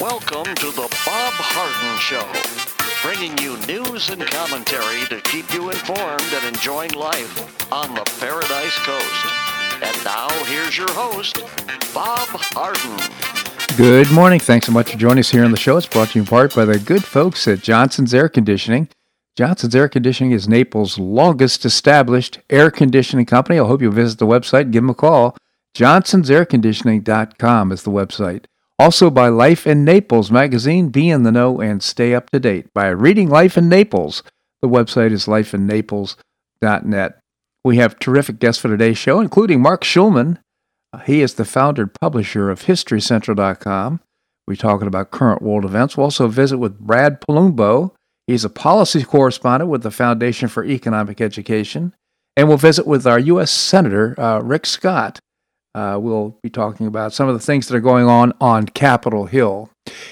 Welcome to the Bob Harden Show, bringing you news and commentary to keep you informed and enjoying life on the Paradise Coast. And now, here's your host, Bob Harden. Good morning. Thanks so much for joining us here on the show. It's brought to you in part by the good folks at Johnson's Air Conditioning. Johnson's Air Conditioning is Naples' longest established air conditioning company. I hope you'll visit the website and give them a call. Johnson'sAirConditioning.com is the website. Also by Life in Naples magazine. Be in the know and stay up to date by reading Life in Naples. The website is lifeinnaples.net. We have terrific guests for today's show, including Marc Schulman. He is the founder and publisher of HistoryCentral.com. We're talking about current world events. We'll also visit with Brad Polumbo. He's a policy correspondent with the Foundation for Economic Education. And we'll visit with our U.S. Senator, uh, Rick Scott. Uh, we'll be talking about some of the things that are going on on Capitol Hill.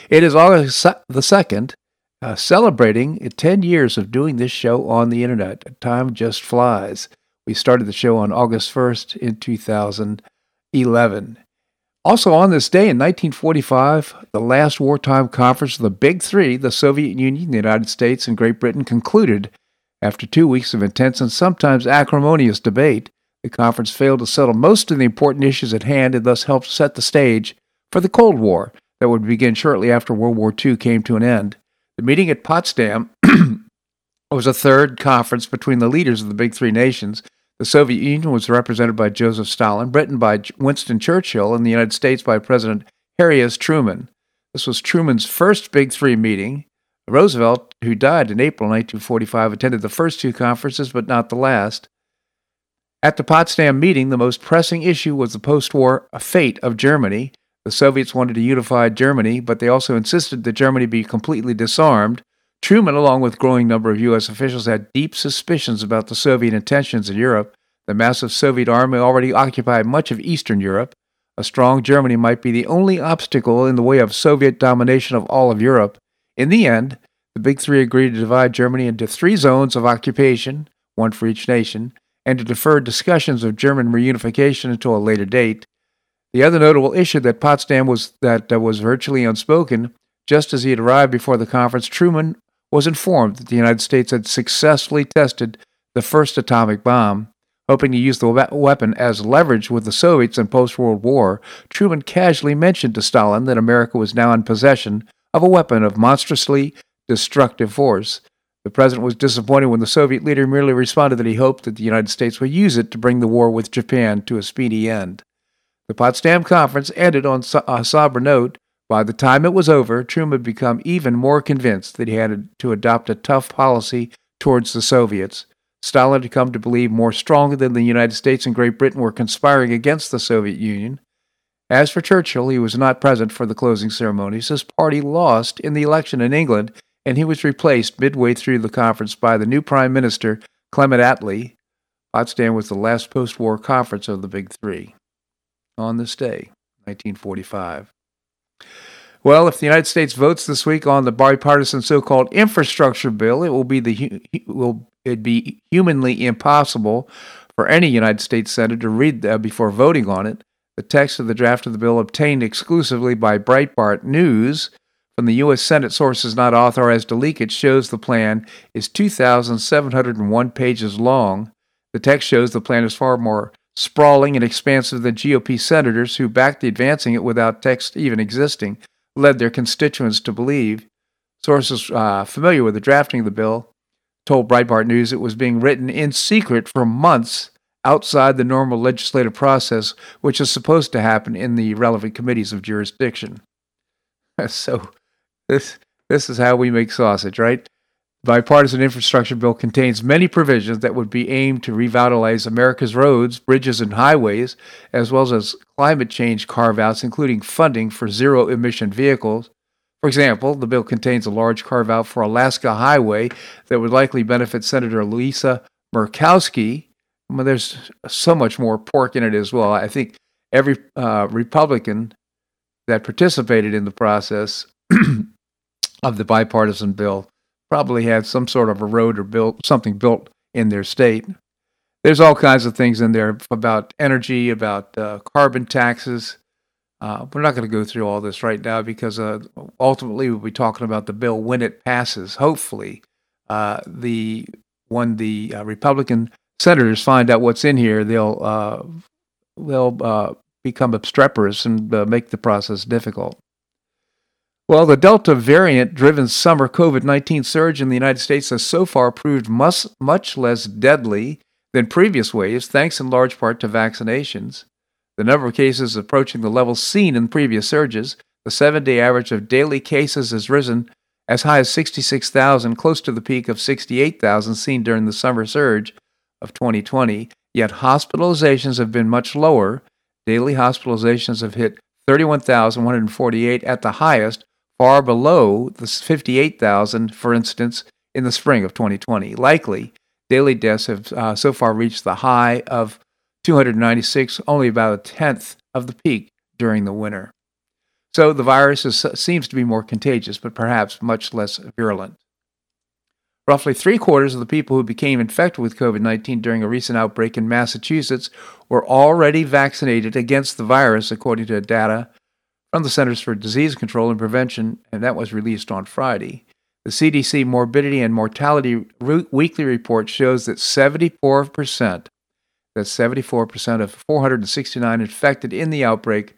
It is August the 2nd, uh, celebrating 10 years of doing this show on the internet. Time just flies. We started the show on August 1st in 2011. Also, on this day in 1945, the last wartime conference of the Big Three, the Soviet Union, the United States, and Great Britain, concluded after two weeks of intense and sometimes acrimonious debate. The conference failed to settle most of the important issues at hand and thus helped set the stage for the Cold War that would begin shortly after World War II came to an end. The meeting at Potsdam was a third conference between the leaders of the big three nations. The Soviet Union was represented by Joseph Stalin, Britain by Winston Churchill, and the United States by President Harry S. Truman. This was Truman's first Big Three meeting. Roosevelt, who died in April 1945, attended the first two conferences, but not the last. At the Potsdam meeting, the most pressing issue was the post war fate of Germany. The Soviets wanted to unify Germany, but they also insisted that Germany be completely disarmed. Truman, along with a growing number of U.S. officials, had deep suspicions about the Soviet intentions in Europe. The massive Soviet army already occupied much of Eastern Europe. A strong Germany might be the only obstacle in the way of Soviet domination of all of Europe. In the end, the Big Three agreed to divide Germany into three zones of occupation, one for each nation and to defer discussions of German reunification until a later date. The other notable issue that Potsdam was that uh, was virtually unspoken. Just as he had arrived before the conference, Truman was informed that the United States had successfully tested the first atomic bomb. Hoping to use the weapon as leverage with the Soviets in post World War, Truman casually mentioned to Stalin that America was now in possession of a weapon of monstrously destructive force. The president was disappointed when the Soviet leader merely responded that he hoped that the United States would use it to bring the war with Japan to a speedy end. The Potsdam Conference ended on a sober note. By the time it was over, Truman had become even more convinced that he had to adopt a tough policy towards the Soviets. Stalin had come to believe more strongly than the United States and Great Britain were conspiring against the Soviet Union. As for Churchill, he was not present for the closing ceremonies. His party lost in the election in England and he was replaced midway through the conference by the new Prime Minister, Clement Attlee. Potsdam was the last post war conference of the Big Three. On this day, 1945. Well, if the United States votes this week on the bipartisan so-called infrastructure bill, it will be the will it be humanly impossible for any United States senator to read that before voting on it. The text of the draft of the bill, obtained exclusively by Breitbart News, from the U.S. Senate sources not authorized to leak it shows the plan is 2,701 pages long. The text shows the plan is far more sprawling and expansive than GOP senators who backed the advancing it without text even existing led their constituents to believe. Sources uh, familiar with the drafting of the bill told Breitbart News it was being written in secret for months outside the normal legislative process, which is supposed to happen in the relevant committees of jurisdiction. so this this is how we make sausage, right? Bipartisan infrastructure bill contains many provisions that would be aimed to revitalize America's roads, bridges, and highways, as well as climate change carve outs, including funding for zero emission vehicles. For example, the bill contains a large carve out for Alaska Highway that would likely benefit Senator Lisa Murkowski. Well, there's so much more pork in it as well. I think every uh, Republican that participated in the process of the bipartisan bill probably had some sort of a road or built something built in their state. There's all kinds of things in there about energy, about uh, carbon taxes, Uh, we're not going to go through all this right now because uh, ultimately we'll be talking about the bill when it passes. Hopefully, uh, the when the uh, Republican senators find out what's in here, they'll uh, they'll become obstreperous and make the process difficult. Well, the Delta variant driven summer COVID 19 surge in the United States has so far proved much, much less deadly than previous waves, thanks in large part to vaccinations. The number of cases approaching the levels seen in previous surges, the seven day average of daily cases has risen as high as 66,000, close to the peak of 68,000 seen during the summer surge of 2020. Yet hospitalizations have been much lower. Daily hospitalizations have hit 31,148 at the highest, far below the 58,000, for instance, in the spring of 2020. Likely, daily deaths have uh, so far reached the high of 296, only about a tenth of the peak during the winter. So the virus is, seems to be more contagious, but perhaps much less virulent. Roughly three quarters of the people who became infected with COVID 19 during a recent outbreak in Massachusetts were already vaccinated against the virus, according to data from the Centers for Disease Control and Prevention, and that was released on Friday. The CDC Morbidity and Mortality Weekly Report shows that 74% that's 74% of 469 infected in the outbreak,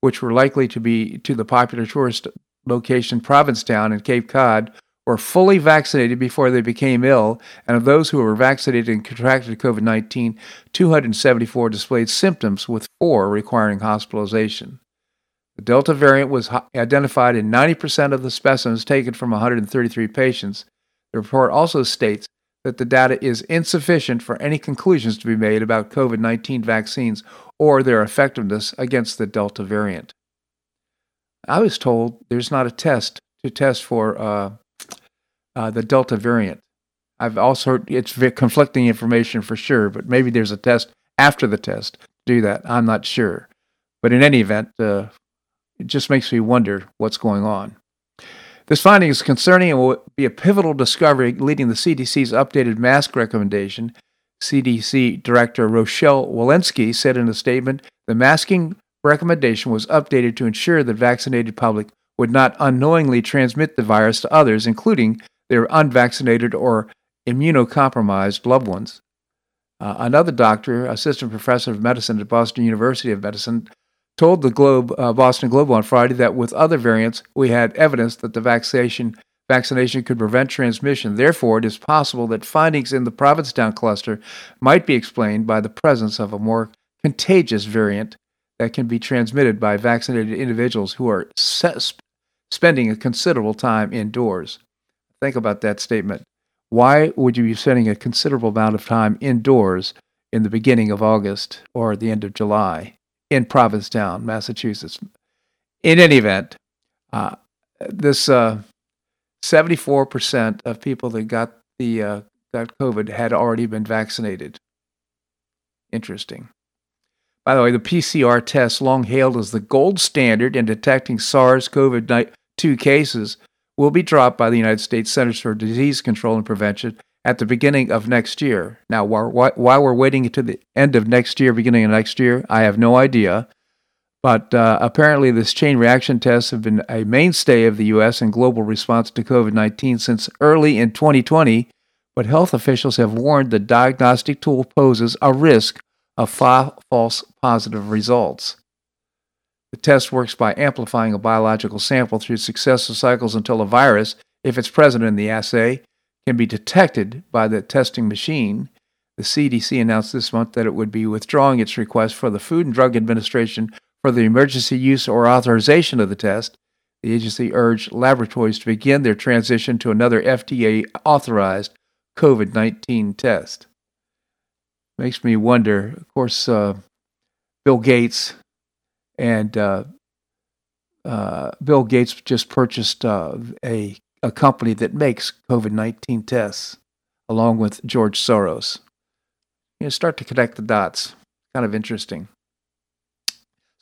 which were likely to be to the popular tourist location Provincetown in Cape Cod, were fully vaccinated before they became ill, and of those who were vaccinated and contracted COVID 19, 274 displayed symptoms, with four requiring hospitalization. The Delta variant was identified in 90% of the specimens taken from 133 patients. The report also states that the data is insufficient for any conclusions to be made about COVID 19 vaccines or their effectiveness against the Delta variant. I was told there's not a test to test for uh, uh, the Delta variant. I've also heard it's conflicting information for sure, but maybe there's a test after the test to do that. I'm not sure. But in any event, uh, it just makes me wonder what's going on. This finding is concerning and will be a pivotal discovery leading the CDC's updated mask recommendation. CDC Director Rochelle Walensky said in a statement the masking recommendation was updated to ensure the vaccinated public would not unknowingly transmit the virus to others, including their unvaccinated or immunocompromised loved ones. Uh, another doctor, assistant professor of medicine at Boston University of Medicine, told the Globe, uh, Boston Globe on Friday that with other variants, we had evidence that the vaccination vaccination could prevent transmission. Therefore, it is possible that findings in the Provincetown cluster might be explained by the presence of a more contagious variant that can be transmitted by vaccinated individuals who are spending a considerable time indoors. Think about that statement. Why would you be spending a considerable amount of time indoors in the beginning of August or the end of July? In Provincetown, Massachusetts. In any event, uh, this uh, 74% of people that got the uh, got COVID had already been vaccinated. Interesting. By the way, the PCR test, long hailed as the gold standard in detecting SARS CoV 2 cases, will be dropped by the United States Centers for Disease Control and Prevention at the beginning of next year. Now, while we're waiting to the end of next year, beginning of next year, I have no idea. But uh, apparently, this chain reaction tests have been a mainstay of the U.S. and global response to COVID 19 since early in 2020. But health officials have warned the diagnostic tool poses a risk of fa- false positive results. The test works by amplifying a biological sample through successive cycles until a virus, if it's present in the assay, can be detected by the testing machine, the CDC announced this month that it would be withdrawing its request for the Food and Drug Administration for the emergency use or authorization of the test. The agency urged laboratories to begin their transition to another FDA authorized COVID 19 test. Makes me wonder, of course, uh, Bill Gates and uh, uh, Bill Gates just purchased uh, a a company that makes COVID 19 tests, along with George Soros. You know, start to connect the dots. Kind of interesting.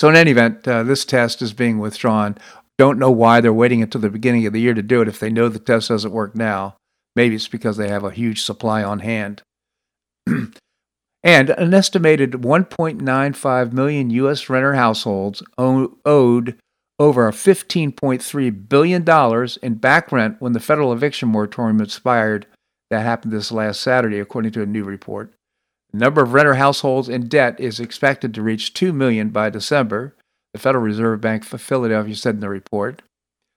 So, in any event, uh, this test is being withdrawn. Don't know why they're waiting until the beginning of the year to do it if they know the test doesn't work now. Maybe it's because they have a huge supply on hand. And an estimated 1.95 million U.S. renter households owed over $15.3 billion in back rent when the federal eviction moratorium expired. That happened this last Saturday, according to a new report. The number of renter households in debt is expected to reach 2 million by December, the Federal Reserve Bank of Philadelphia said in the report.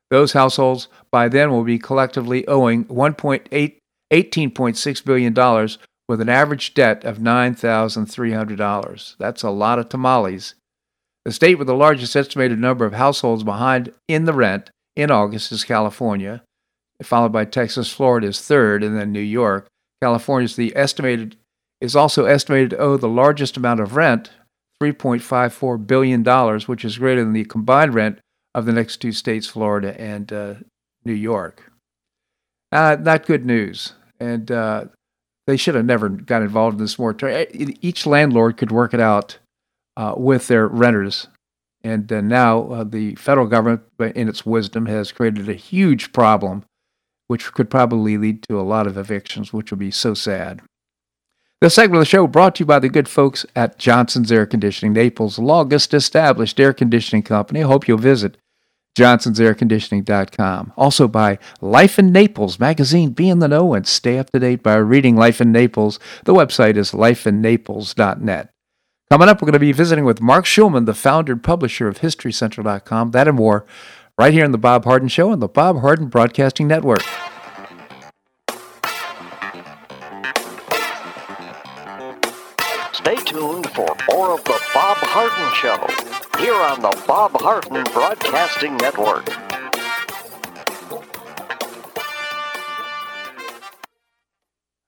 Those households by then will be collectively owing $1.8, $18.6 billion with an average debt of $9,300. That's a lot of tamales. The state with the largest estimated number of households behind in the rent in August is California, followed by Texas. Florida is third, and then New York. California is the estimated is also estimated to owe the largest amount of rent, $3.54 billion, which is greater than the combined rent of the next two states, Florida and uh, New York. Uh, not good news. And uh, they should have never got involved in this moratorium. Each landlord could work it out uh, with their renters. And uh, now the federal government, in its wisdom, has created a huge problem, which could probably lead to a lot of evictions, which would be so sad. This segment of the show brought to you by the good folks at Johnson's Air Conditioning, Naples' longest established air conditioning company. I hope you'll visit johnsonsairconditioning.com. Also by Life in Naples magazine. Be in the know and stay up to date by reading Life in Naples. The website is lifeinnaples.net. Coming up, we're going to be visiting with Marc Schulman, the founder and publisher of HistoryCentral.com. That and more right here on The Bob Harden Show on the Bob Harden Broadcasting Network. Stay tuned for more of The Bob Harden Show here on the Bob Harden Broadcasting Network.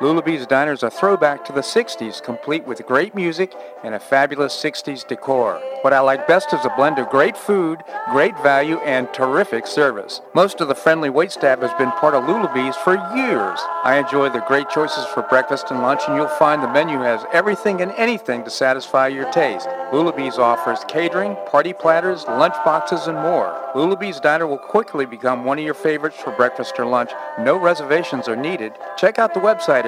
Lulabee's Diner is a throwback to the 60s, complete with great music and a fabulous 60s decor. What I like best is a blend of great food, great value, and terrific service. Most of the friendly waitstaff has been part of Lulabee's for years. I enjoy the great choices for breakfast and lunch, and you'll find the menu has everything and anything to satisfy your taste. Lulabee's offers catering, party platters, lunch boxes, and more. Lulabee's Diner will quickly become one of your favorites for breakfast or lunch. No reservations are needed. Check out the website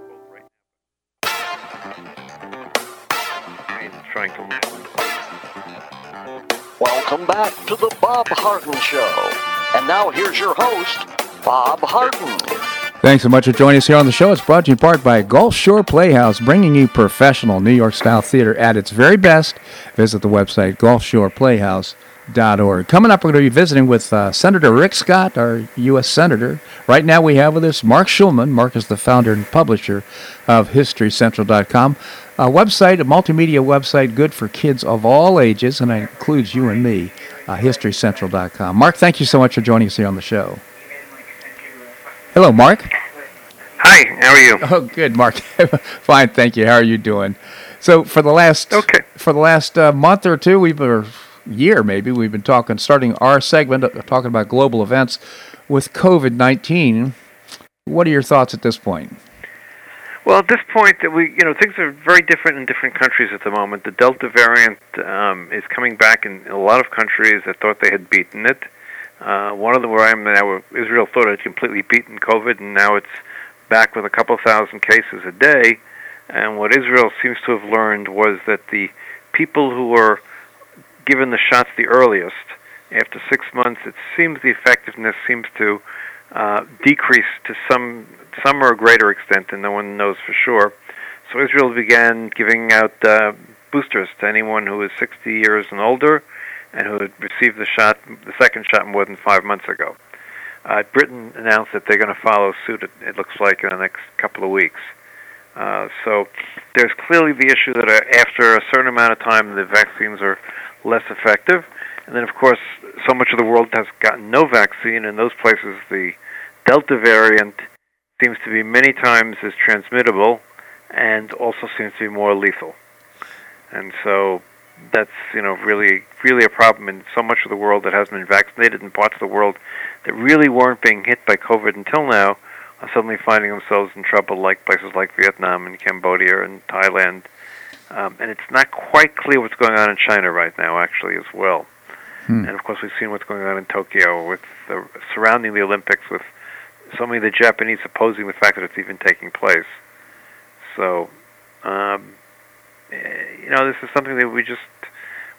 don't get trying to Welcome back to the Bob Harden Show. And now here's your host, Bob Harden. Thanks so much for joining us here on the show. It's brought to you in part by Gulf Shore Playhouse, bringing you professional New York style theater at its very best. Visit the website gulfshoreplayhouse.org. Coming up, we're going to be visiting with uh, Senator Rick Scott, our U.S. Senator. Right now, we have with us Marc Schulman. Marc is the founder and publisher of HistoryCentral.com a website, a multimedia website good for kids of all ages, and it includes you and me, uh, HistoryCentral.com. Marc, thank you so much for joining us here on the show. Hello, Marc. Hi, how are you? Oh, good, Mark. Fine, thank you. How are you doing? So, for the last okay. for the last uh, month or two, we've been year maybe we've been talking, starting our segment, uh, talking about global events with COVID nineteen. What are your thoughts at this point? Well, at this point, that we you know things are very different in different countries at the moment. The Delta variant um, is coming back in a lot of countries that thought they had beaten it. Uh, one of them where I am now, Israel thought it had completely beaten COVID, and now it's back with a couple thousand cases a day. And what Israel seems to have learned was that the people who were given the shots the earliest, after six months, it seems the effectiveness seems to uh, decrease to some some or a greater extent, and no one knows for sure. So Israel began giving out uh, boosters to anyone who is 60 years and older, and who had received the shot, the second shot, more than five months ago. Uh, Britain announced that they're going to follow suit. It, it looks like in the next couple of weeks. Uh, so there's clearly the issue that uh, after a certain amount of time, the vaccines are less effective. And then, of course, so much of the world has gotten no vaccine. In those places, the Delta variant seems to be many times as transmittable and also seems to be more lethal. And so that's you know really really a problem in so much of the world that hasn't been vaccinated and parts of the world that really weren't being hit by COVID until now are suddenly finding themselves in trouble, like places like Vietnam and Cambodia and Thailand. Um, and it's not quite clear what's going on in China right now, actually, as well. Hmm. And of course, we've seen what's going on in Tokyo with the, surrounding the Olympics, with so many of the Japanese opposing the fact that it's even taking place. So, um, eh, you know, this is something that we just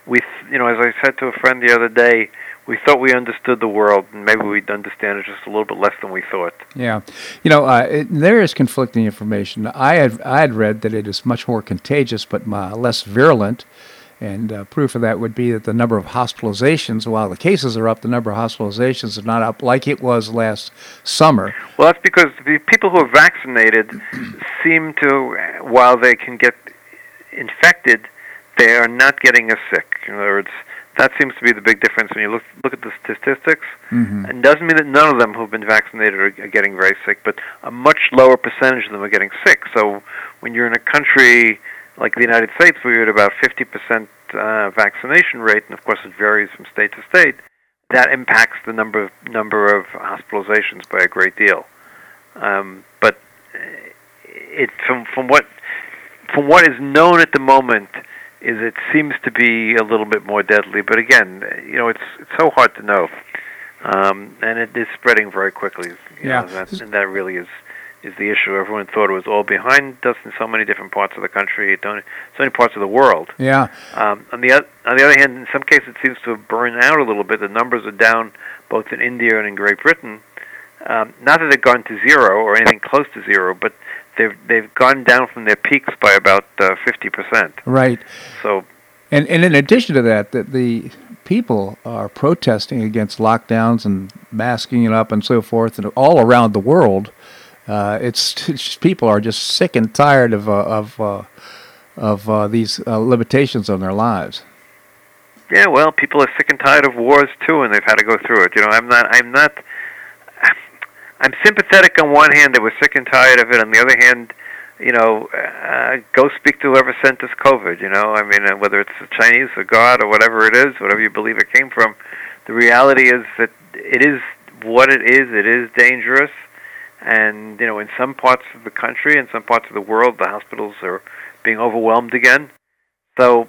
we, you know, as I said to a friend the other day, we thought we understood the world, and maybe we'd understand it just a little bit less than we thought. Yeah, you know, uh, it, there is conflicting information. I had I had read that it is much more contagious, but uh, less virulent. And uh, proof of that would be that the number of hospitalizations, while the cases are up, the number of hospitalizations is not up like it was last summer. Well, that's because the people who are vaccinated seem to, while they can get infected, they are not getting as sick. In other words, that seems to be the big difference when you look look at the statistics. Mm-hmm. And doesn't mean that none of them who've been vaccinated are, are getting very sick, but a much lower percentage of them are getting sick. So when you're in a country like the United States, you're at about 50% uh, vaccination rate, and of course it varies from state to state, that impacts the number of, number of hospitalizations by a great deal. Um, but uh, it from from what from what is known at the moment is it seems to be a little bit more deadly. But again, you know, it's it's so hard to know, um, and it is spreading very quickly. yeah, know, that, and that really is is the issue. Everyone thought it was all behind us in so many different parts of the country, so many parts of the world. Yeah. Um, on the on the other hand, in some cases, it seems to have burned out a little bit. The numbers are down both in India and in Great Britain. Um, not that they've gone to zero or anything close to zero, but they've they've gone down from their peaks by about uh, fifty uh, percent. Right. So. And and in addition to that, that the people are protesting against lockdowns and masking it up and so forth, and all around the world uh, it's, it's, people are just sick and tired of uh, of uh, of uh, these limitations on their lives. Yeah, well, people are sick and tired of wars too, and they've had to go through it. You know, I'm not. I'm not. I'm sympathetic on one hand that we're sick and tired of it. On the other hand, you know, uh, go speak to whoever sent us COVID. You know, I mean, whether it's the Chinese or God or whatever it is, whatever you believe it came from, the reality is that it is what it is. It is dangerous and you know, in some parts of the country and some parts of the world, the hospitals are being overwhelmed again. So,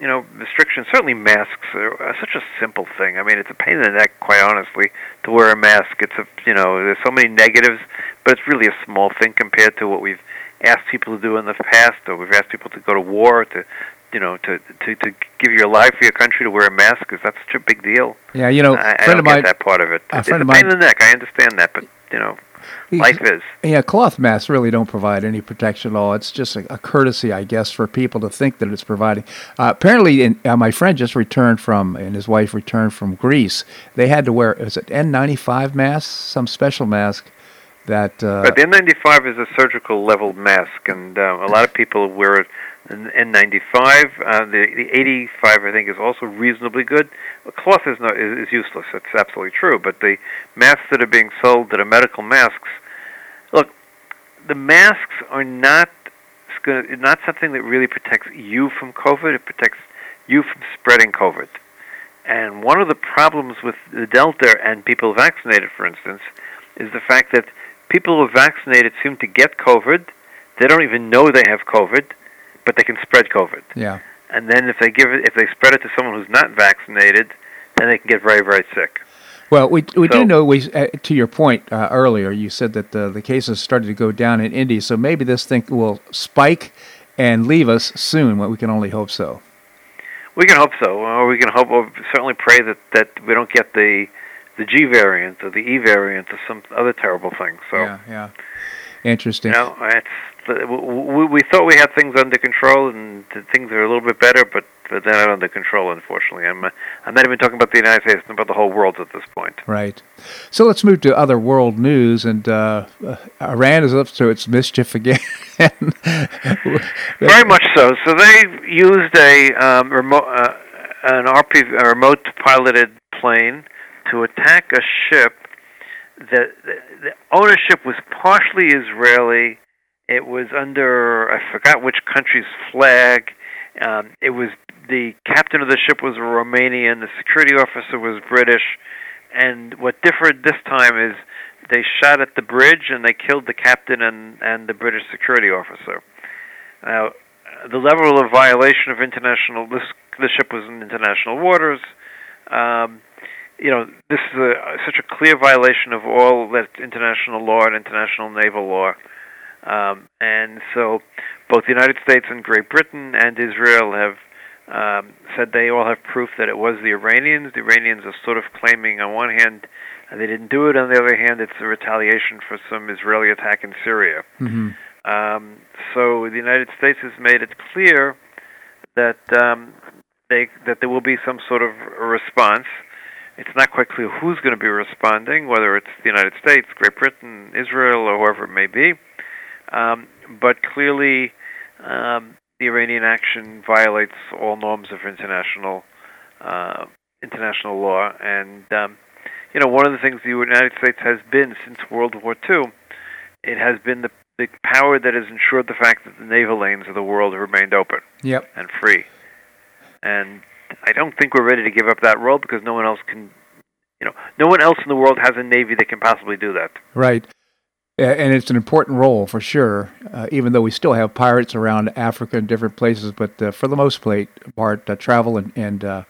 you know, restrictions. Certainly, masks are such a simple thing. I mean, it's a pain in the neck, quite honestly, to wear a mask. It's a you know, there's so many negatives, but it's really a small thing compared to what we've asked people to do in the past, or we've asked people to go to war to you know, to, to to give your life for your country to wear a mask because that's such a big deal. Yeah, you know, I, I don't get that part of it. A it's friend a of pain mine, in the neck. I understand that, but you know, life is. Yeah, cloth masks really don't provide any protection at all. It's just a, a courtesy, I guess, for people to think that it's providing. Uh, apparently, in, uh, my friend just returned from, and his wife returned from Greece. They had to wear, is it N95 masks, some special mask that. Uh, but the N95 is a surgical level mask, and uh, a lot of people wear it N95. Uh, the the 85 I think is also reasonably good. Cloth is not is, is useless. That's absolutely true. But the masks that are being sold that are medical masks, look, the masks are not not something that really protects you from COVID. It protects you from spreading COVID. And one of the problems with the Delta and people vaccinated, for instance, is the fact that people who are vaccinated seem to get COVID they don't even know they have COVID, but they can spread COVID. Yeah. And then if they give it, if they spread it to someone who's not vaccinated, then they can get very, very sick. Well, we we So- do know we uh, to your point uh, earlier. You said that the the cases started to go down in India, so maybe this thing will spike and leave us soon. Well, we can only hope so. We can hope so, or we can hope, or certainly pray that that we don't get the the G variant or the E variant or some other terrible thing. So, Yeah, yeah. Interesting. you know, it's we, we thought we had things under control and things are a little bit better, but but they're not under control, unfortunately. I'm I'm not even talking about the United States, I'm about the whole world at this point. Right. So let's move to other world news, and uh, uh, Iran is up to its mischief again. Very much so. So they used a um, remote, uh, an RP, a remote piloted plane to attack a ship. The, the ownership was partially Israeli. It was under I forgot which country's flag. Um, it was the captain of the ship was a Romanian. The security officer was British. And what differed this time is they shot at the bridge and they killed the captain and, and the British security officer. Now, the level of violation of international this the ship was in international waters. Um, you know, this is a, such a clear violation of all that international law and international naval law. Um, and so, both the United States and Great Britain and Israel have um, said they all have proof that it was the Iranians. The Iranians are sort of claiming, on one hand, they didn't do it. On the other hand, it's a retaliation for some Israeli attack in Syria. hmm Um, so the United States has made it clear that um, they that there will be some sort of response. It's not quite clear who's going to be responding, whether it's the United States, Great Britain, Israel, or whoever it may be. Um, but clearly, um, the Iranian action violates all norms of international uh, international law, and um, you know one of the things the United States has been since World War II, it has been the the power that has ensured the fact that the naval lanes of the world have remained open Yep. and free. And I don't think we're ready to give up that role because no one else can, you know, no one else in the world has a navy that can possibly do that. Right. And it's an important role for sure, uh, even though we still have pirates around Africa and different places. But uh, for the most part, uh, travel and, and uh,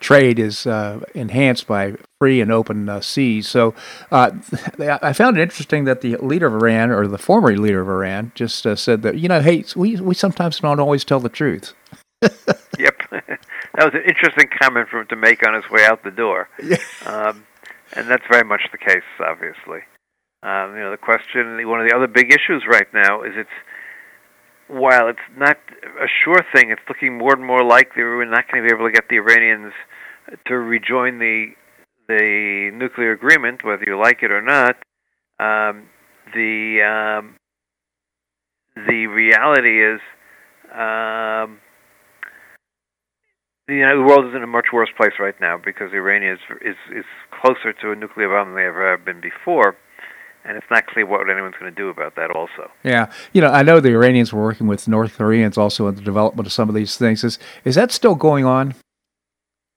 trade is uh, enhanced by free and open uh, seas. So uh, I found it interesting that the leader of Iran, or the former leader of Iran, just uh, said that, you know, hey, we, we sometimes don't always tell the truth. Yep, that was an interesting comment for him to make on his way out the door. Um, and that's very much the case, obviously. Um, you know, the question, one of the other big issues right now is it's while it's not a sure thing, it's looking more and more likely we're not going to be able to get the Iranians to rejoin the the nuclear agreement, whether you like it or not. Um, the um, the reality is. Um, the, you know, the world is in a much worse place right now because Iran is, is is closer to a nuclear bomb than they ever have been before, and it's not clear what anyone's going to do about that. Also, Yeah, you know, I know the Iranians were working with North Koreans also in the development of some of these things. Is is that still going on?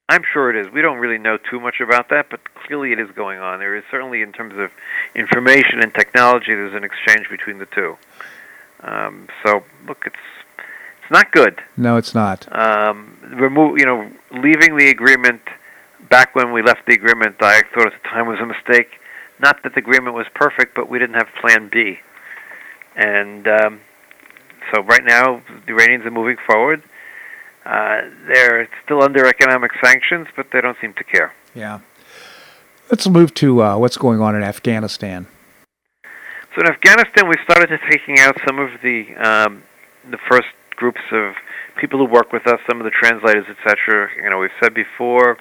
I'm sure it is. We don't really know too much about that, but clearly it is going on. There is certainly, in terms of information and technology, there's an exchange between the two. Um, so, look, it's it's not good. No, it's not. um, remove, you know, leaving the agreement back when we left the agreement, I thought at the time was a mistake. Not that the agreement was perfect, but we didn't have Plan B. And um, so right now, the Iranians are moving forward. Uh, they're still under economic sanctions, but they don't seem to care. Yeah. Let's move to uh, what's going on in Afghanistan. So in Afghanistan, we started to taking out some of the um, the first groups of people who work with us, some of the translators, etc. You know, we've said before,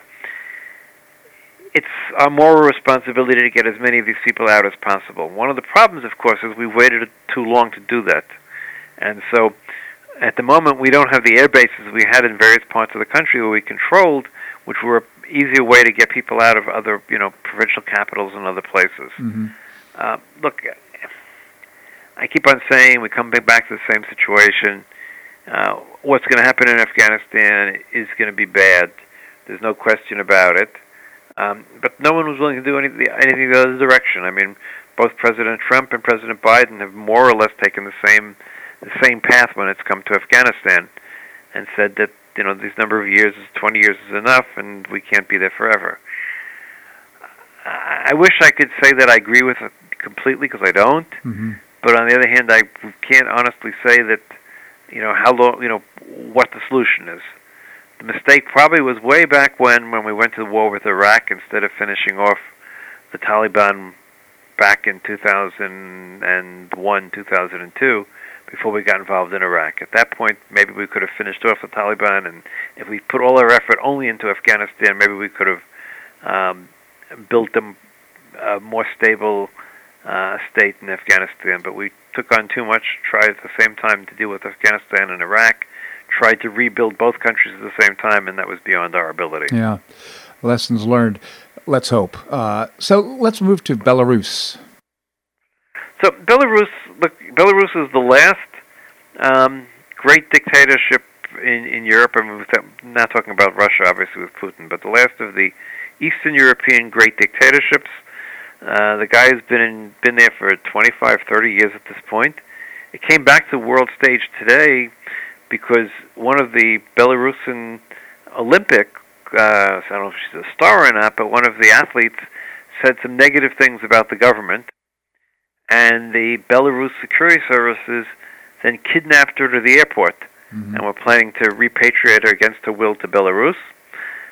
it's our moral responsibility to get as many of these people out as possible. One of the problems, of course, is we've waited too long to do that, and so at the moment we don't have the air bases we had in various parts of the country where we controlled, which were an easier way to get people out of other, you know, provincial capitals and other places. Mm-hmm. Uh, look, I keep on saying we come back to the same situation. Uh, what's going to happen in Afghanistan is going to be bad. There's no question about it. Um, but no one was willing to do anything, anything the other direction. I mean, both President Trump and President Biden have more or less taken the same the same path when it's come to Afghanistan, and said that you know these number of years, 20 years is enough, and we can't be there forever. I wish I could say that I agree with it completely because I don't. Mm-hmm. But on the other hand, I can't honestly say that you know how long you know what the solution is. The mistake probably was way back when when we went to the war with Iraq instead of finishing off the Taliban back in 2001, 2002 before we got involved in Iraq. At that point, maybe we could have finished off the Taliban, and if we put all our effort only into Afghanistan, maybe we could have um, built a, a more stable uh, state in Afghanistan. But we took on too much, tried at the same time to deal with Afghanistan and Iraq, tried to rebuild both countries at the same time, and that was beyond our ability. Yeah, lessons learned. Let's hope. Uh, so let's move to Belarus. So Belarus, look, Belarus is the last um, great dictatorship in in Europe. I mean, I'm not talking about Russia, obviously, with Putin, but the last of the Eastern European great dictatorships. Uh, the guy has been in, been there for 25, 30 years at this point. It came back to the world stage today because one of the Belarusian Olympic, uh, I don't know if she's a star or not, but one of the athletes said some negative things about the government, and the Belarus security services then kidnapped her to the airport, mm-hmm. and were planning to repatriate her against her will to Belarus.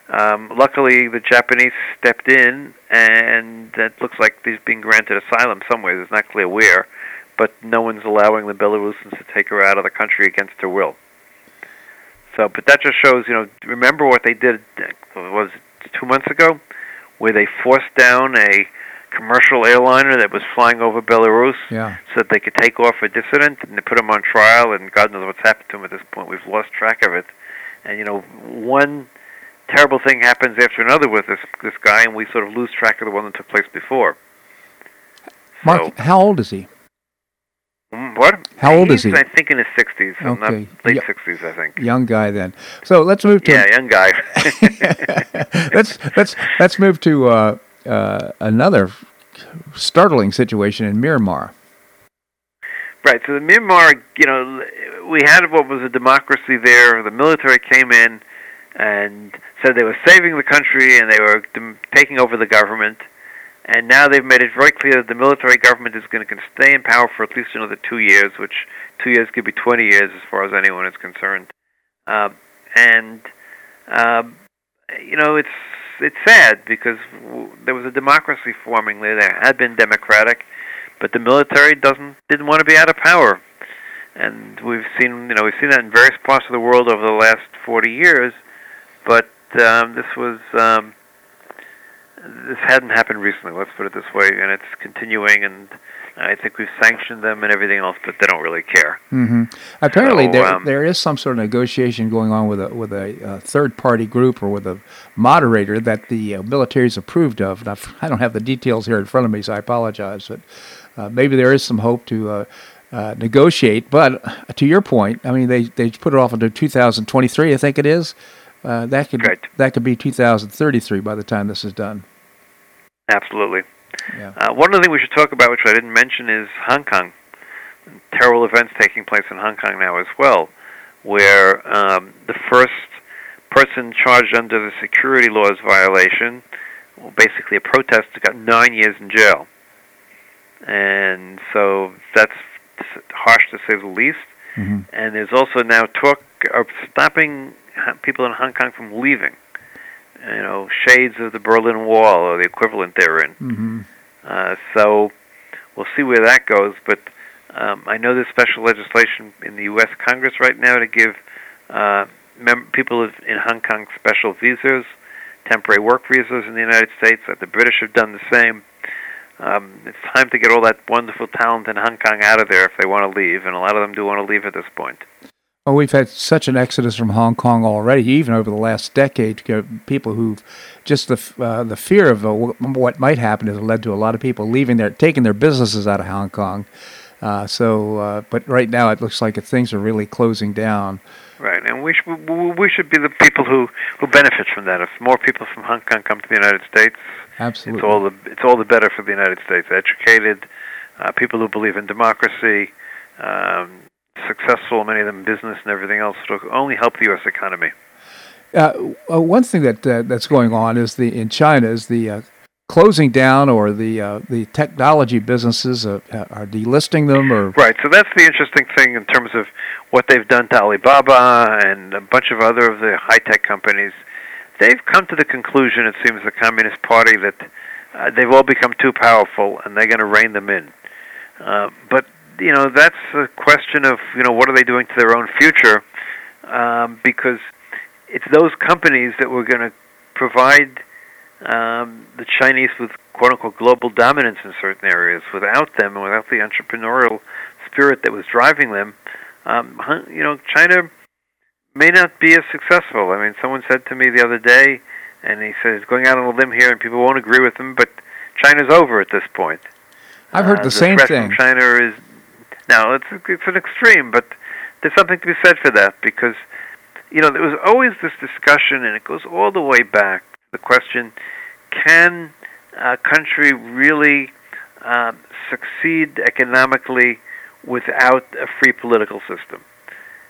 Um, luckily, the Japanese stepped in, and it looks like she's being granted asylum somewhere. It's not clear where, but no one's allowing the Belarusians to take her out of the country against her will. So, but that just shows, you know, remember what they did was two months ago, where they forced down a commercial airliner that was flying over Belarus yeah. so that they could take off a dissident, and they put him on trial, and God knows what's happened to him at this point. We've lost track of it. And, you know, one terrible thing happens after another with this this guy, and we sort of lose track of the one that took place before. Marc, So- how old is he? Mm, What? How old is he? I think in his sixties, so not Okay. late Yeah. sixties, I think. Young guy then. So let's move to Yeah, young guy. let's let's let's move to uh, uh, another startling situation in Myanmar. Right. So the Myanmar, you know, we had what was a democracy there. The military came in and said they were saving the country and they were taking over the government. And now they've made it very clear that the military government is going to stay in power for at least another two years, which two years could be 20 years as far as anyone is concerned. Uh, and um, you know, it's it's sad because w- there was a democracy forming there that had been democratic, but the military doesn't didn't want to be out of power, and we've seen you know we've seen that in various parts of the world over the last 40 years, but um, this was um, this hadn't happened recently. Let's put it this way, and it's continuing, and I think we've sanctioned them and everything else, but they don't really care. hmm Apparently, So, there um, there is some sort of negotiation going on with a with a uh, third party group or with a moderator that the uh, military is approved of. I've, I don't have the details here in front of me, so I apologize. But uh, maybe there is some hope to. Uh, uh, negotiate, but to your point, I mean they, they put it off until 2023, I think it is. Uh, that could that could be 2033 by the time this is done. Absolutely. Yeah. Uh, one other thing we should talk about, which I didn't mention, is Hong Kong. Terrible events taking place in Hong Kong now as well, where um, the first person charged under the security laws violation, well, basically a protester, got nine years in jail. And so that's harsh to say the least. hmm And there's also now talk of stopping people in Hong Kong from leaving. You know, shades of the Berlin Wall or the equivalent therein. hmm Uh, so we'll see where that goes. But um, I know there's special legislation in the U.S. Congress right now to give uh, mem- people in Hong Kong special visas, temporary work visas in the United States. That the British have done the same. Um, it's time to get all that wonderful talent in Hong Kong out of there if they want to leave, and a lot of them do want to leave at this point. Well, we've had such an exodus from Hong Kong already, even over the last decade. People who've just the uh, the fear of uh, what might happen has led to a lot of people leaving their taking their businesses out of Hong Kong. Uh, so, uh, but right now it looks like things are really closing down. Right, and we should we should be the people who who benefit from that. If more people from Hong Kong come to the United States, Absolutely. it's all the it's all the better for the United States. Educated uh, people who believe in democracy, um, successful, many of them business and everything else. It'll only help the U.S. economy. Uh, uh, one thing that uh, that's going on is the in China is the uh, closing down or the uh, the technology businesses uh, are delisting them or right. So that's the interesting thing in terms of what they've done to Alibaba and a bunch of other of the high tech companies. They've come to the conclusion, it seems, the Communist Party that they've all become too powerful and they're going to rein them in. but you know that's a question of you know what are they doing to their own future um, because it's those companies that were going to provide um, the Chinese with quote unquote global dominance in certain areas. Without them and without the entrepreneurial spirit that was driving them, um, you know, China may not be as successful. I mean, someone said to me the other day, and he says going out on a limb here, and people won't agree with him, but China's over at this point. I've heard uh, the, the same thing. China is now it's it's an extreme, but there's something to be said for that because you know, there was always this discussion, and it goes all the way back. The question: Can a country really um, succeed economically without a free political system?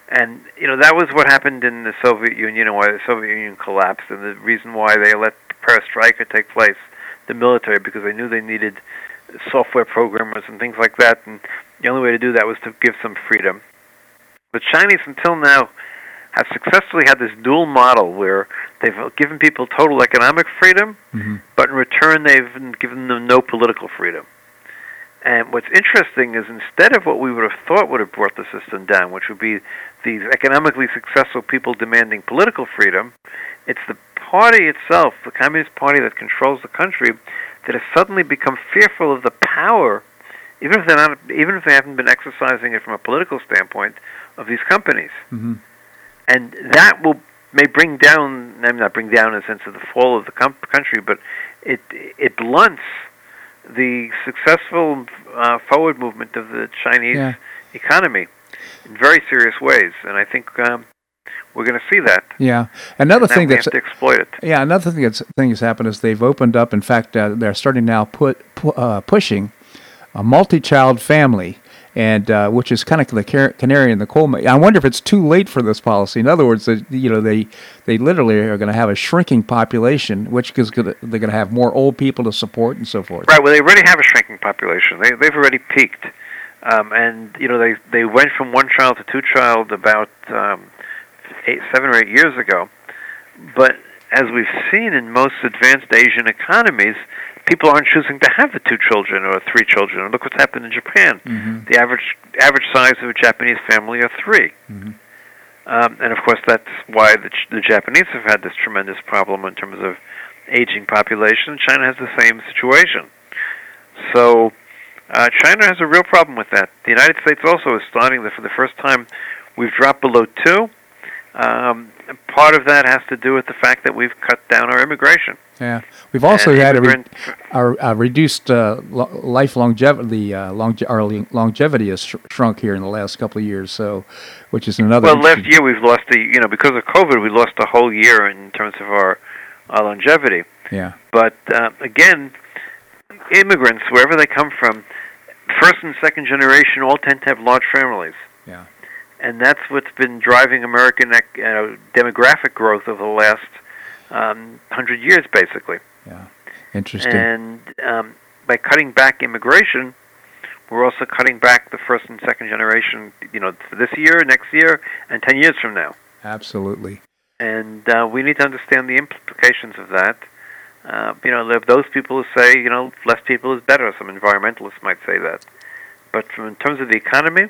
And you know that was what happened in the Soviet Union, and why the Soviet Union collapsed, and the reason why they let the perestroika take place, the military, because they knew they needed software programmers and things like that, and the only way to do that was to give some freedom. The Chinese, until now, have successfully had this dual model where they've given people total economic freedom, mm-hmm. but in return they've given them no political freedom. And what's interesting is instead of what we would have thought would have brought the system down, which would be these economically successful people demanding political freedom, it's the party itself, the Communist Party that controls the country, that has suddenly become fearful of the power, even if they're not, even if they haven't been exercising it from a political standpoint, of these companies. Mm-hmm and that will may bring down, I mean, not bring down in the sense of the fall of the com- country, but it it blunts the successful uh, forward movement of the Chinese yeah. economy in very serious ways, and I think um, we're going to see that. Yeah, another thing that that's to exploit it. Yeah, another thing that's thing that's happened is they've opened up. In fact, uh, they're starting now put pu- uh, pushing a multi-child family and uh, which is kind of the canary in the coal mine. I wonder if it's too late for this policy. In other words, they, you know, they they literally are going to have a shrinking population, which is to, they're going to have more old people to support and so forth. Right. Well, they already have a shrinking population. They they've already peaked, um, and you know they they went from one child to two child about um, eight, seven or eight years ago, but as we've seen in most advanced Asian economies, people aren't choosing to have the two children or three children. Look what's happened in Japan. Mm-hmm. The average average size of a Japanese family are 3 mm-hmm. um, and of course, that's why the, the Japanese have had this tremendous problem in terms of aging population. China has the same situation. So uh, China has a real problem with that. The United States also is starting that for the first time. We've dropped below two. Um, part of that has to do with the fact that we've cut down our immigration. Yeah, we've also and had a, re- a, a reduced uh, lo- life longevity. Uh, longe- our longevity has sh- shrunk here in the last couple of years, so which is another. Well, last year we've lost the you know because of COVID we lost a whole year in terms of our, our longevity. Yeah. But uh, again, immigrants wherever they come from, first and second generation all tend to have large families. Yeah. And that's what's been driving American uh, demographic growth over the last um, hundred years, basically. Yeah, interesting. And um, by cutting back immigration, we're also cutting back the first and second generation. You know, this year, next year, and ten years from now. Absolutely. And uh, we need to understand the implications of that. Uh, you know, there those people who say, you know, less people is better. Some environmentalists might say that. But from in terms of the economy,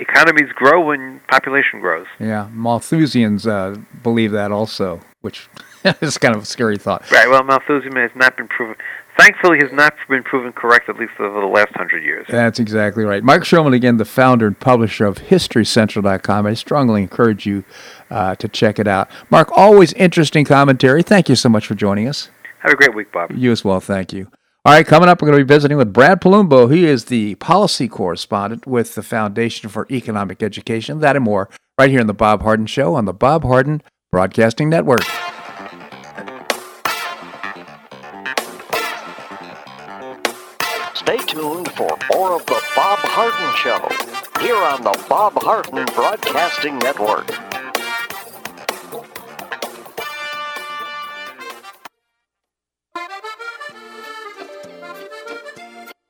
economies grow when population grows. Yeah, Malthusians uh, believe that also, which is kind of a scary thought. Right. Well, Malthusian has not been proven. Thankfully, has not been proven correct, at least over the last hundred years. That's exactly right. Marc Schulman, again, the founder and publisher of HistoryCentral.com. I strongly encourage you uh, to check it out. Marc, always interesting commentary. Thank you so much for joining us. Have a great week, Bob. You as well. Thank you. All right, coming up, we're going to be visiting with Brad Polumbo. He is the policy correspondent with the Foundation for Economic Education. That and more right here on The Bob Harden Show on the Bob Harden Broadcasting Network. Stay tuned for more of The Bob Harden Show here on the Bob Harden Broadcasting Network.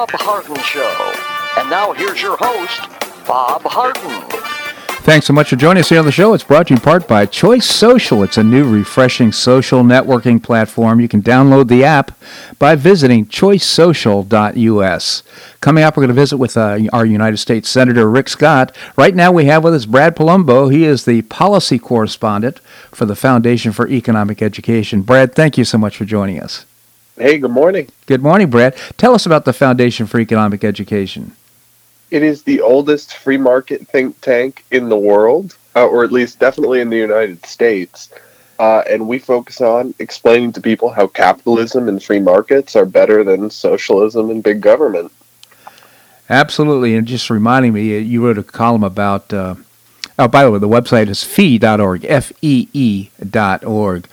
Bob Harden Show. And now here's your host, Bob Harden. Thanks so much for joining us here on the show. It's brought to you in part by Choice Social. It's a new, refreshing social networking platform. You can download the app by visiting choicesocial.us. Coming up, we're going to visit with uh, our United States Senator Rick Scott. Right now, we have with us Brad Polumbo. He is the policy correspondent for the Foundation for Economic Education. Brad, thank you so much for joining us. Hey, good morning. Good morning, Brad. Tell us about the Foundation for Economic Education. It is the oldest free market think tank in the world, uh, or at least definitely in the United States. Uh, and we focus on explaining to people how capitalism and free markets are better than socialism and big government. Absolutely. And just reminding me, uh, you wrote a column about. Uh, oh, by the way, the website is fee.org, F E E dot org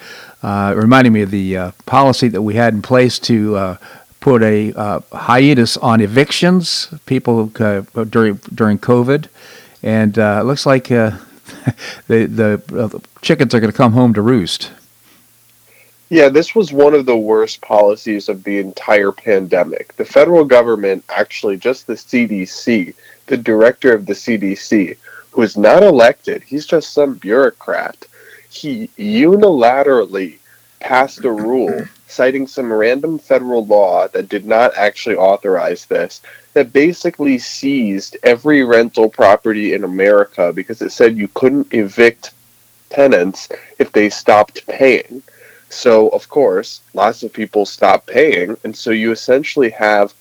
uh, reminding me of the uh, policy that we had in place to uh, put a uh, hiatus on evictions, people uh, during during COVID, and it looks like the the chickens are going to come home to roost. Yeah, this was one of the worst policies of the entire pandemic. The federal government, actually, just the CDC, the director of the CDC, who is not elected, he's just some bureaucrat he unilaterally passed a rule citing some random federal law that did not actually authorize this that basically seized every rental property in America because it said you couldn't evict tenants if they stopped paying. So, of course, lots of people stopped paying, and so you essentially have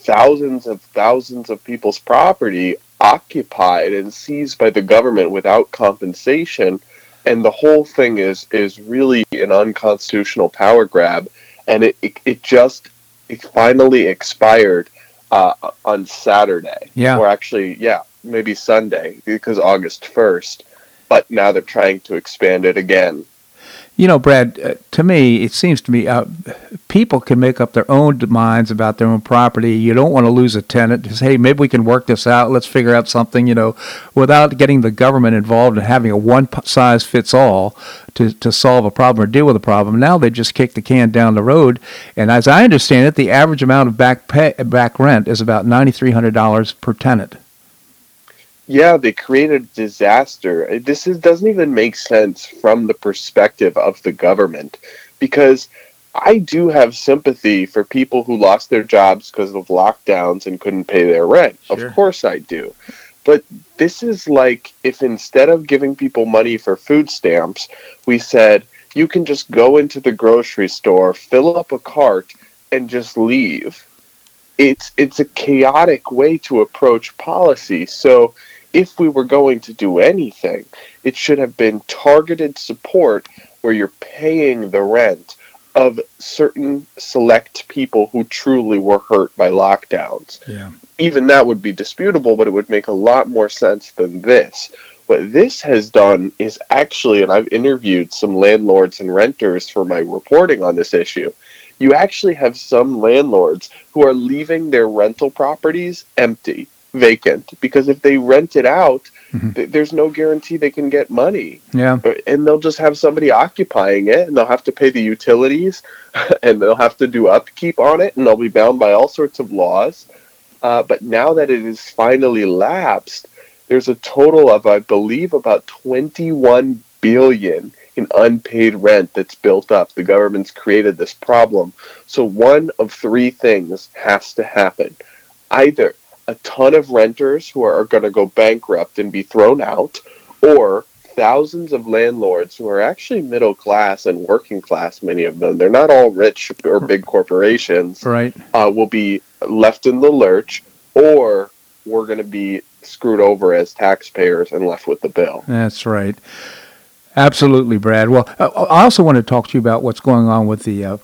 thousands of thousands of people's property occupied and seized by the government without compensation and the whole thing is is really an unconstitutional power grab, and it it, it just it finally expired uh, on Saturday. Yeah, or actually, yeah, maybe Sunday because August first. But now they're trying to expand it again. You know, Brad, uh, to me, it seems to me uh, people can make up their own minds about their own property. You don't want to lose a tenant. Just, hey, maybe we can work this out. Let's figure out something, you know, without getting the government involved and having a one size fits all to, to solve a problem or deal with a problem. Now they just kick the can down the road. And as I understand it, the average amount of back, pay, back rent is about $9,300 per tenant yeah, they created a disaster. This is, doesn't even make sense from the perspective of the government because I do have sympathy for people who lost their jobs because of lockdowns and couldn't pay their rent. Sure. Of course I do. But this is like if instead of giving people money for food stamps, we said you can just go into the grocery store, fill up a cart, and just leave. It's it's a chaotic way to approach policy. So if we were going to do anything, it should have been targeted support where you're paying the rent of certain select people who truly were hurt by lockdowns. Yeah. Even that would be disputable, but it would make a lot more sense than this. What this has done is actually, and I've interviewed some landlords and renters for my reporting on this issue, you actually have some landlords who are leaving their rental properties empty vacant because if they rent it out, mm-hmm. th- there's no guarantee they can get money. Yeah. And they'll just have somebody occupying it and they'll have to pay the utilities and they'll have to do upkeep on it and they'll be bound by all sorts of laws. Uh, but now that it is finally lapsed, there's a total of, I believe, about 21 billion in unpaid rent that's built up. The government's created this problem. So one of three things has to happen. Either a ton of renters who are, going to go bankrupt and be thrown out, or thousands of landlords who are actually middle class and working class, many of them, they're not all rich or big corporations, right? Uh, will be left in the lurch, or we're going to be screwed over as taxpayers and left with the bill. That's right. Absolutely, Brad. Well, I also want to talk to you about what's going on with the uh,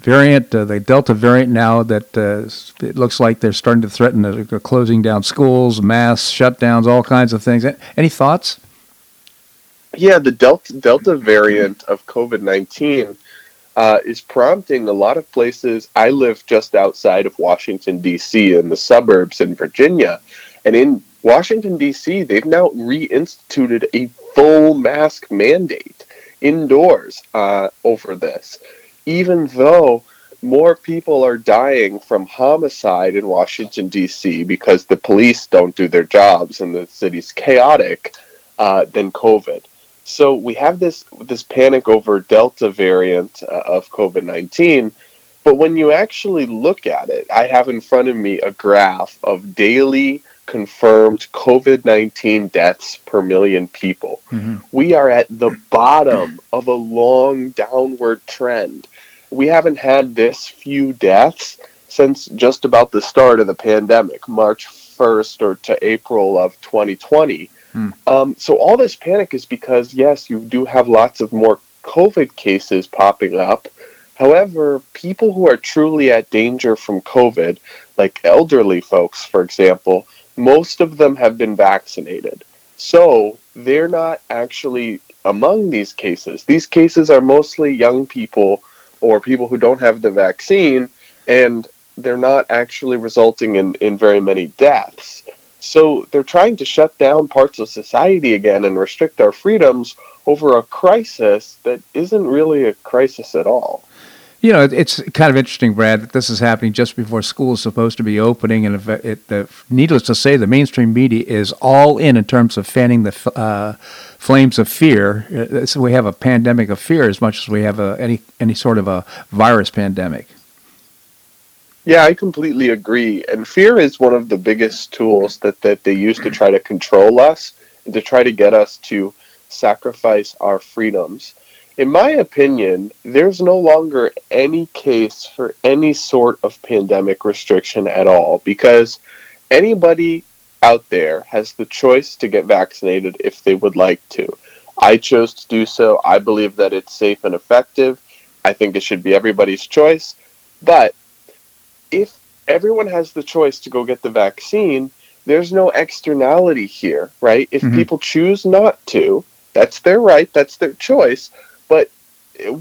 variant, uh, the Delta variant now that uh, it looks like they're starting to threaten closing down schools, mass shutdowns, all kinds of things. Any thoughts? Yeah, the Delta Delta variant of COVID nineteen uh, is prompting a lot of places. I live just outside of Washington D.C. in the suburbs in Virginia, and in Washington D.C. they've now reinstituted a full mask mandate indoors uh, over this even though more people are dying from homicide in Washington, D.C., because the police don't do their jobs and the city's chaotic, uh, than COVID. So we have this this panic over Delta variant uh, of COVID nineteen, but when you actually look at it, I have in front of me a graph of daily confirmed COVID 19 deaths per million people. Mm-hmm. We are at the bottom of a long downward trend we haven't had this few deaths since just about the start of the pandemic, March 1st or to April of 2020. Hmm. Um, so all this panic is because, yes, you do have lots of more COVID cases popping up. However, people who are truly at danger from COVID, like elderly folks, for example, most of them have been vaccinated. So they're not actually among these cases. These cases are mostly young people or people who don't have the vaccine, and they're not actually resulting in, in very many deaths. So they're trying to shut down parts of society again and restrict our freedoms over a crisis that isn't really a crisis at all. You know, it's kind of interesting, Brad, that this is happening just before school is supposed to be opening, and it, it, needless to say, the mainstream media is all in in terms of fanning the uh, flames of fear. Uh, so we have a pandemic of fear as much as we have a, any any sort of a virus pandemic. Yeah, I completely agree. And fear is one of the biggest tools that, that they use to try to control us and to try to get us to sacrifice our freedoms in my opinion, there's no longer any case for any sort of pandemic restriction at all because anybody out there has the choice to get vaccinated if they would like to. I chose to do so. I believe that it's safe and effective. I think it should be everybody's choice. But if everyone has the choice to go get the vaccine, there's no externality here, right? If mm-hmm. people choose not to, that's their right, that's their choice but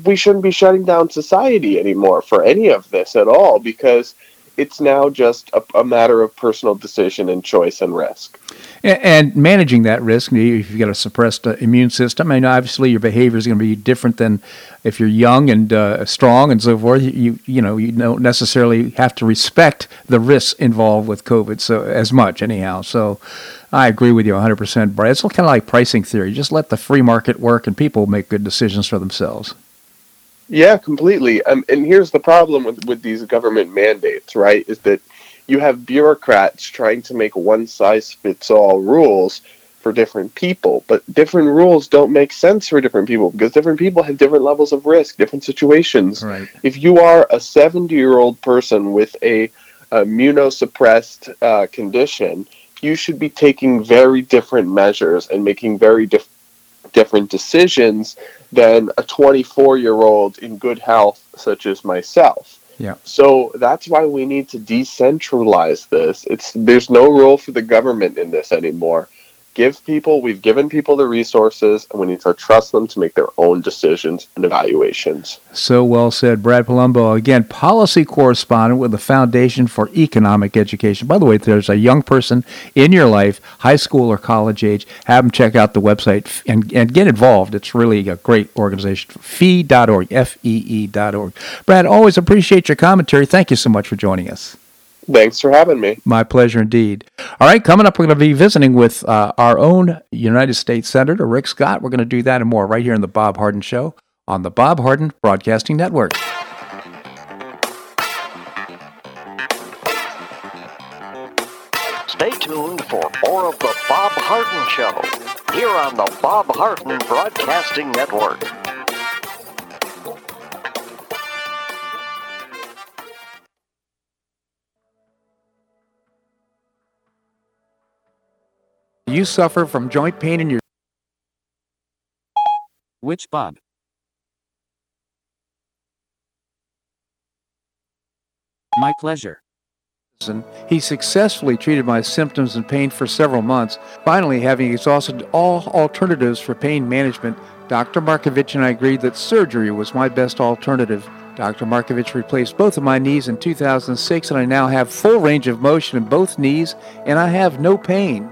we shouldn't be shutting down society anymore for any of this at all because it's now just a, a, matter of personal decision and choice and risk. And, and managing that risk, if you've got a suppressed uh, immune system, mean, obviously your behavior is going to be different than if you're young and uh, strong and so forth. You you know you don't necessarily have to respect the risks involved with COVID so as much anyhow. So. I agree with you 100%, Brad. It's kind of like pricing theory. Just let the free market work and people make good decisions for themselves. Yeah, completely. Um, and here's the problem with, with these government mandates, right? Is that you have bureaucrats trying to make one size fits all rules for different people, but different rules don't make sense for different people because different people have different levels of risk, different situations. Right. If you are a 70 year old person with a immunosuppressed uh, condition, you should be taking very different measures and making very different different decisions than a 24 year old in good health, such as myself. Yeah. So that's why we need to decentralize this. It's there's no role for the government in this anymore give people, we've given people the resources, and we need to trust them to make their own decisions and evaluations. So well said, Brad Polumbo. Again, policy correspondent with the Foundation for Economic Education. By the way, if there's a young person in your life, high school or college age, have them check out the website and, and get involved. It's really a great organization. Fee.org, F-E-E.org. Brad, always appreciate your commentary. Thank you so much for joining us. Thanks for having me. My pleasure indeed. All right, coming up, we're going to be visiting with uh, our own United States Senator, Rick Scott. We're going to do that and more right here in the Bob Harden Show on the Bob Harden Broadcasting Network. Stay tuned for more of the Bob Harden Show here on the Bob Harden Broadcasting Network. You suffer from joint pain in your Which Bob? My pleasure. He successfully treated my symptoms and pain for several months. Finally, having exhausted all alternatives for pain management, Dr. Markovich and I agreed that surgery was my best alternative. Dr. Markovich replaced both of my knees in 2006, and I now have full range of motion in both knees, and I have no pain.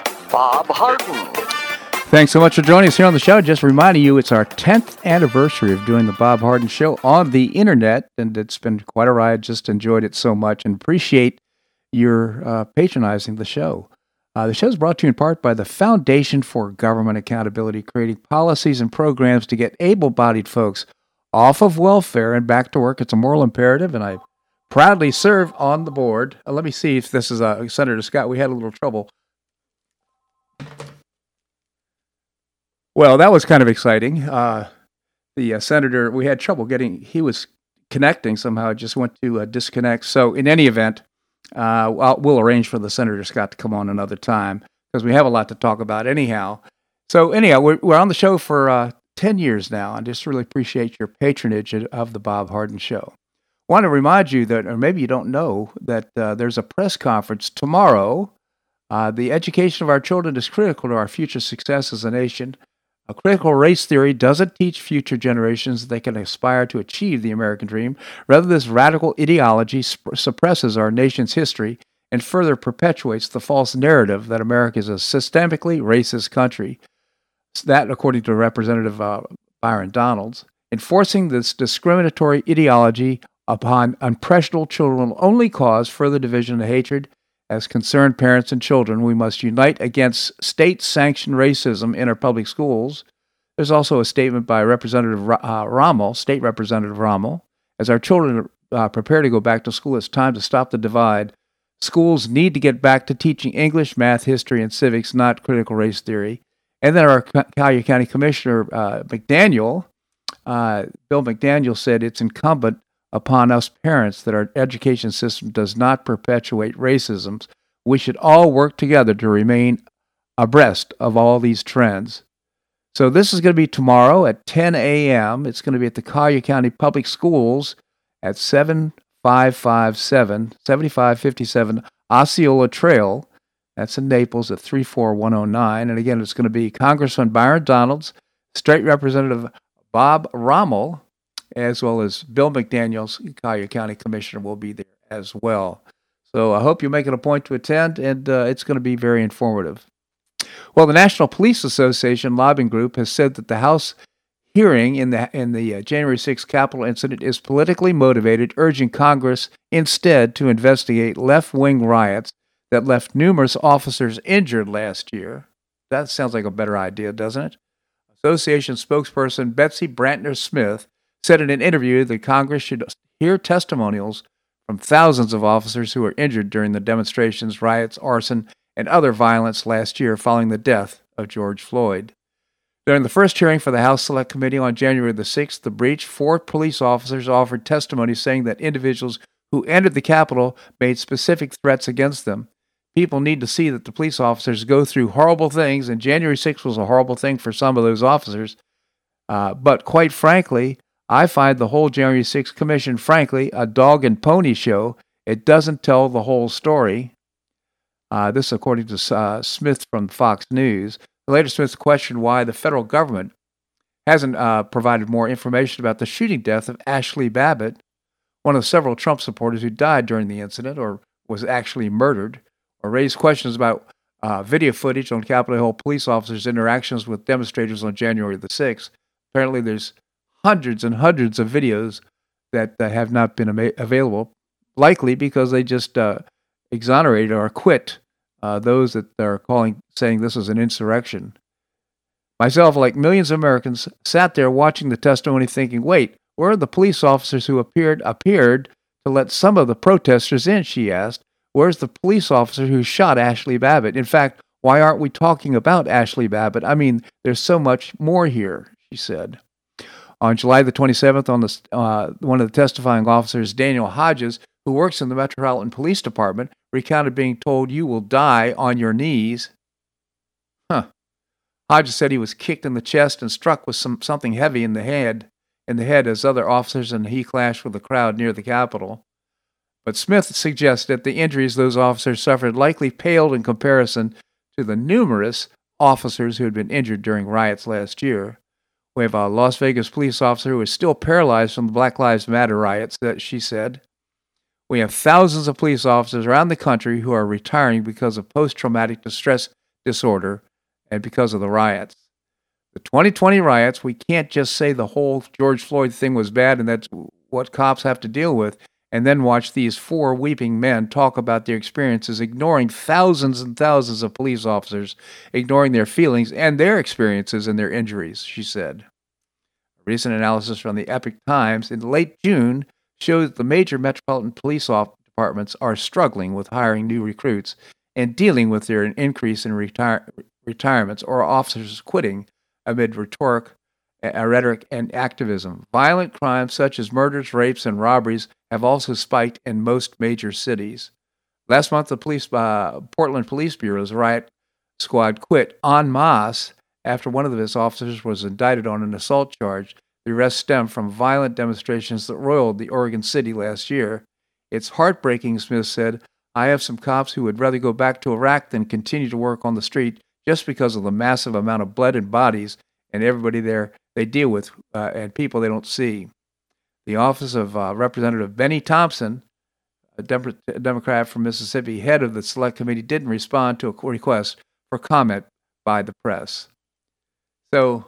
Bob Harden. Thanks so much for joining us here on the show. Just reminding you, it's our 10th anniversary of doing the Bob Harden Show on the internet, and it's been quite a ride. Just enjoyed it so much and appreciate your uh, patronizing the show. Uh, the show is brought to you in part by the Foundation for Government Accountability, creating policies and programs to get able bodied folks off of welfare and back to work. It's a moral imperative, and I proudly serve on the board. Uh, let me see if this is uh, Senator Scott. We had a little trouble well, that was kind of exciting. Uh, the uh, senator, we had trouble getting, he was connecting somehow, just went to uh, disconnect. So, in any event, uh, we'll arrange for the Senator Scott to come on another time because we have a lot to talk about anyhow. So, anyhow, we're, we're on the show for uh, 10 years now, and just really appreciate your patronage of the Bob Harden Show. Want to remind you that, or maybe you don't know, that uh, there's a press conference tomorrow uh, the education of our children is critical to our future success as a nation. A critical race theory doesn't teach future generations that they can aspire to achieve the American dream. Rather, this radical ideology sp- suppresses our nation's history and further perpetuates the false narrative that America is a systemically racist country. That, according to Representative uh, Byron Donalds, enforcing this discriminatory ideology upon impressionable children will only cause further division and hatred. As concerned parents and children, we must unite against state sanctioned racism in our public schools. There's also a statement by Representative uh, Rommel, State Representative Rommel. As our children uh, prepare to go back to school, it's time to stop the divide. Schools need to get back to teaching English, math, history, and civics, not critical race theory. And then our Collier County Commissioner uh, McDaniel, uh, Bill McDaniel, said it's incumbent upon us parents that our education system does not perpetuate racism. We should all work together to remain abreast of all these trends. So this is going to be tomorrow at 10 a.m. It's going to be at the Collier County Public Schools at 7557 7557 Osceola Trail. That's in Naples at 34109. And again, it's going to be Congressman Byron Donalds, State Representative Bob Rommel, as well as Bill McDaniels, Collier County Commissioner, will be there as well. So I hope you make it a point to attend, and uh, it's going to be very informative. Well, the National Police Association lobbying group has said that the House hearing in the in the uh, January 6th Capitol incident is politically motivated, urging Congress instead to investigate left-wing riots that left numerous officers injured last year. That sounds like a better idea, doesn't it? Association spokesperson Betsy Brantner Smith said in an interview that Congress should hear testimonials from thousands of officers who were injured during the demonstrations, riots, arson, and other violence last year following the death of George Floyd. During the first hearing for the House Select Committee on January the 6th, the breach, four police officers offered testimony saying that individuals who entered the Capitol made specific threats against them. People need to see that the police officers go through horrible things, and January 6th was a horrible thing for some of those officers. Uh, but quite frankly, I find the whole January 6th Commission, frankly, a dog and pony show. It doesn't tell the whole story. Uh, this, according to uh, Smith from Fox News. Later, Smith questioned why the federal government hasn't uh, provided more information about the shooting death of Ashli Babbitt, one of several Trump supporters who died during the incident or was actually murdered, or raised questions about uh, video footage on Capitol Hill police officers' interactions with demonstrators on January the 6th. Apparently, there's hundreds and hundreds of videos that, that have not been ama- available, likely because they just uh, exonerated or acquit uh, those that are calling, saying this is an insurrection. Myself, like millions of Americans, sat there watching the testimony, thinking, "Wait, where are the police officers who appeared appeared to let some of the protesters in?" She asked. "Where's the police officer who shot Ashli Babbitt? In fact, why aren't we talking about Ashli Babbitt? I mean, there's so much more here," she said. On July the 27th, on the, uh, one of the testifying officers, Daniel Hodges, who works in the Metropolitan Police Department, recounted being told, You will die on your knees. Huh. Hodges said he was kicked in the chest and struck with some, something heavy in the head, in the head as other officers and he clashed with the crowd near the Capitol. But Smith suggests that the injuries those officers suffered likely paled in comparison to the numerous officers who had been injured during riots last year. We have a Las Vegas police officer who is still paralyzed from the Black Lives Matter riots, that she said. We have thousands of police officers around the country who are retiring because of post traumatic distress disorder and because of the riots. The 2020 riots, we can't just say the whole George Floyd thing was bad and that's what cops have to deal with, and then watch these four weeping men talk about their experiences, ignoring thousands and thousands of police officers, ignoring their feelings and their experiences and their injuries, she said. A recent analysis from the Epoch Times in late June showed that the major metropolitan police departments are struggling with hiring new recruits and dealing with their increase in retire- retirements or officers quitting amid rhetoric uh, rhetoric and activism. Violent crimes such as murders, rapes, and robberies have also spiked in most major cities. Last month, the police, uh, Portland Police Bureau's riot squad quit en masse after one of its officers was indicted on an assault charge. The arrest stemmed from violent demonstrations that roiled the Oregon City last year. It's heartbreaking, Smith said. I have some cops who would rather go back to Iraq than continue to work on the street just because of the massive amount of blood and bodies and everybody there they deal with uh, and people they don't see. The office of uh, Representative Bennie Thompson, a Dem- Democrat from Mississippi, head of the select committee, didn't respond to a request for comment by the press. So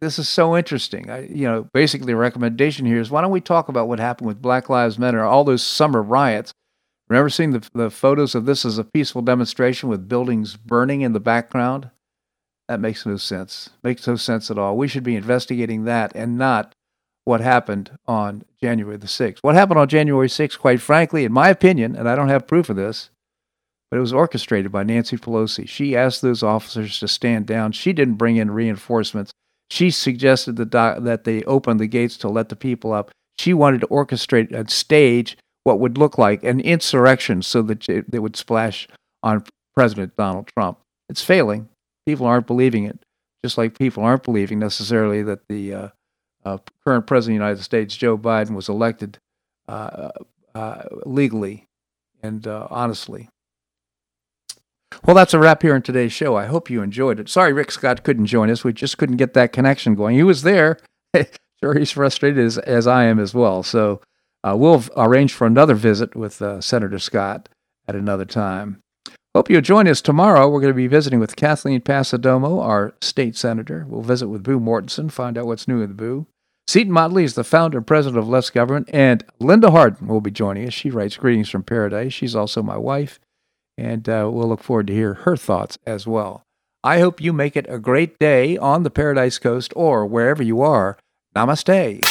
this is so interesting. I, you know, basically, the recommendation here is why don't we talk about what happened with Black Lives Matter, all those summer riots? Remember seeing the, the photos of this as a peaceful demonstration with buildings burning in the background? That makes no sense. Makes no sense at all. We should be investigating that and not what happened on January the 6th. What happened on January 6th, quite frankly, in my opinion, and I don't have proof of this, but it was orchestrated by Nancy Pelosi. She asked those officers to stand down. She didn't bring in reinforcements. She suggested that, that they open the gates to let the people up. She wanted to orchestrate and stage what would look like an insurrection so that it would splash on President Donald Trump. It's failing. People aren't believing it, just like people aren't believing necessarily that the uh, uh, current president of the United States, Joe Biden, was elected uh, uh legally and uh, honestly. Well, that's a wrap here in today's show. I hope you enjoyed it. Sorry, Rick Scott couldn't join us. We just couldn't get that connection going. He was there. sure, he's frustrated as, as I am as well. So uh, we'll arrange for another visit with uh, Senator Scott at another time. Hope you'll join us tomorrow. We're going to be visiting with Kathleen Passidomo, our state senator. We'll visit with Boo Mortenson, find out what's new with Boo. Seton Motley is the founder and president of Less Government, and Linda Harden will be joining us. She writes Greetings from Paradise. She's also my wife, and uh, we'll look forward to hear her thoughts as well. I hope you make it a great day on the Paradise Coast or wherever you are. Namaste.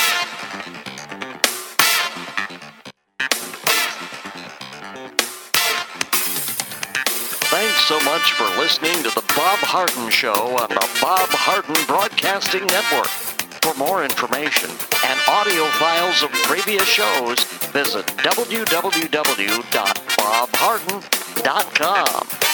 Much for listening to The Bob Harden Show on the Bob Harden Broadcasting Network. For more information and audio files of previous shows, visit www.bobharden.com.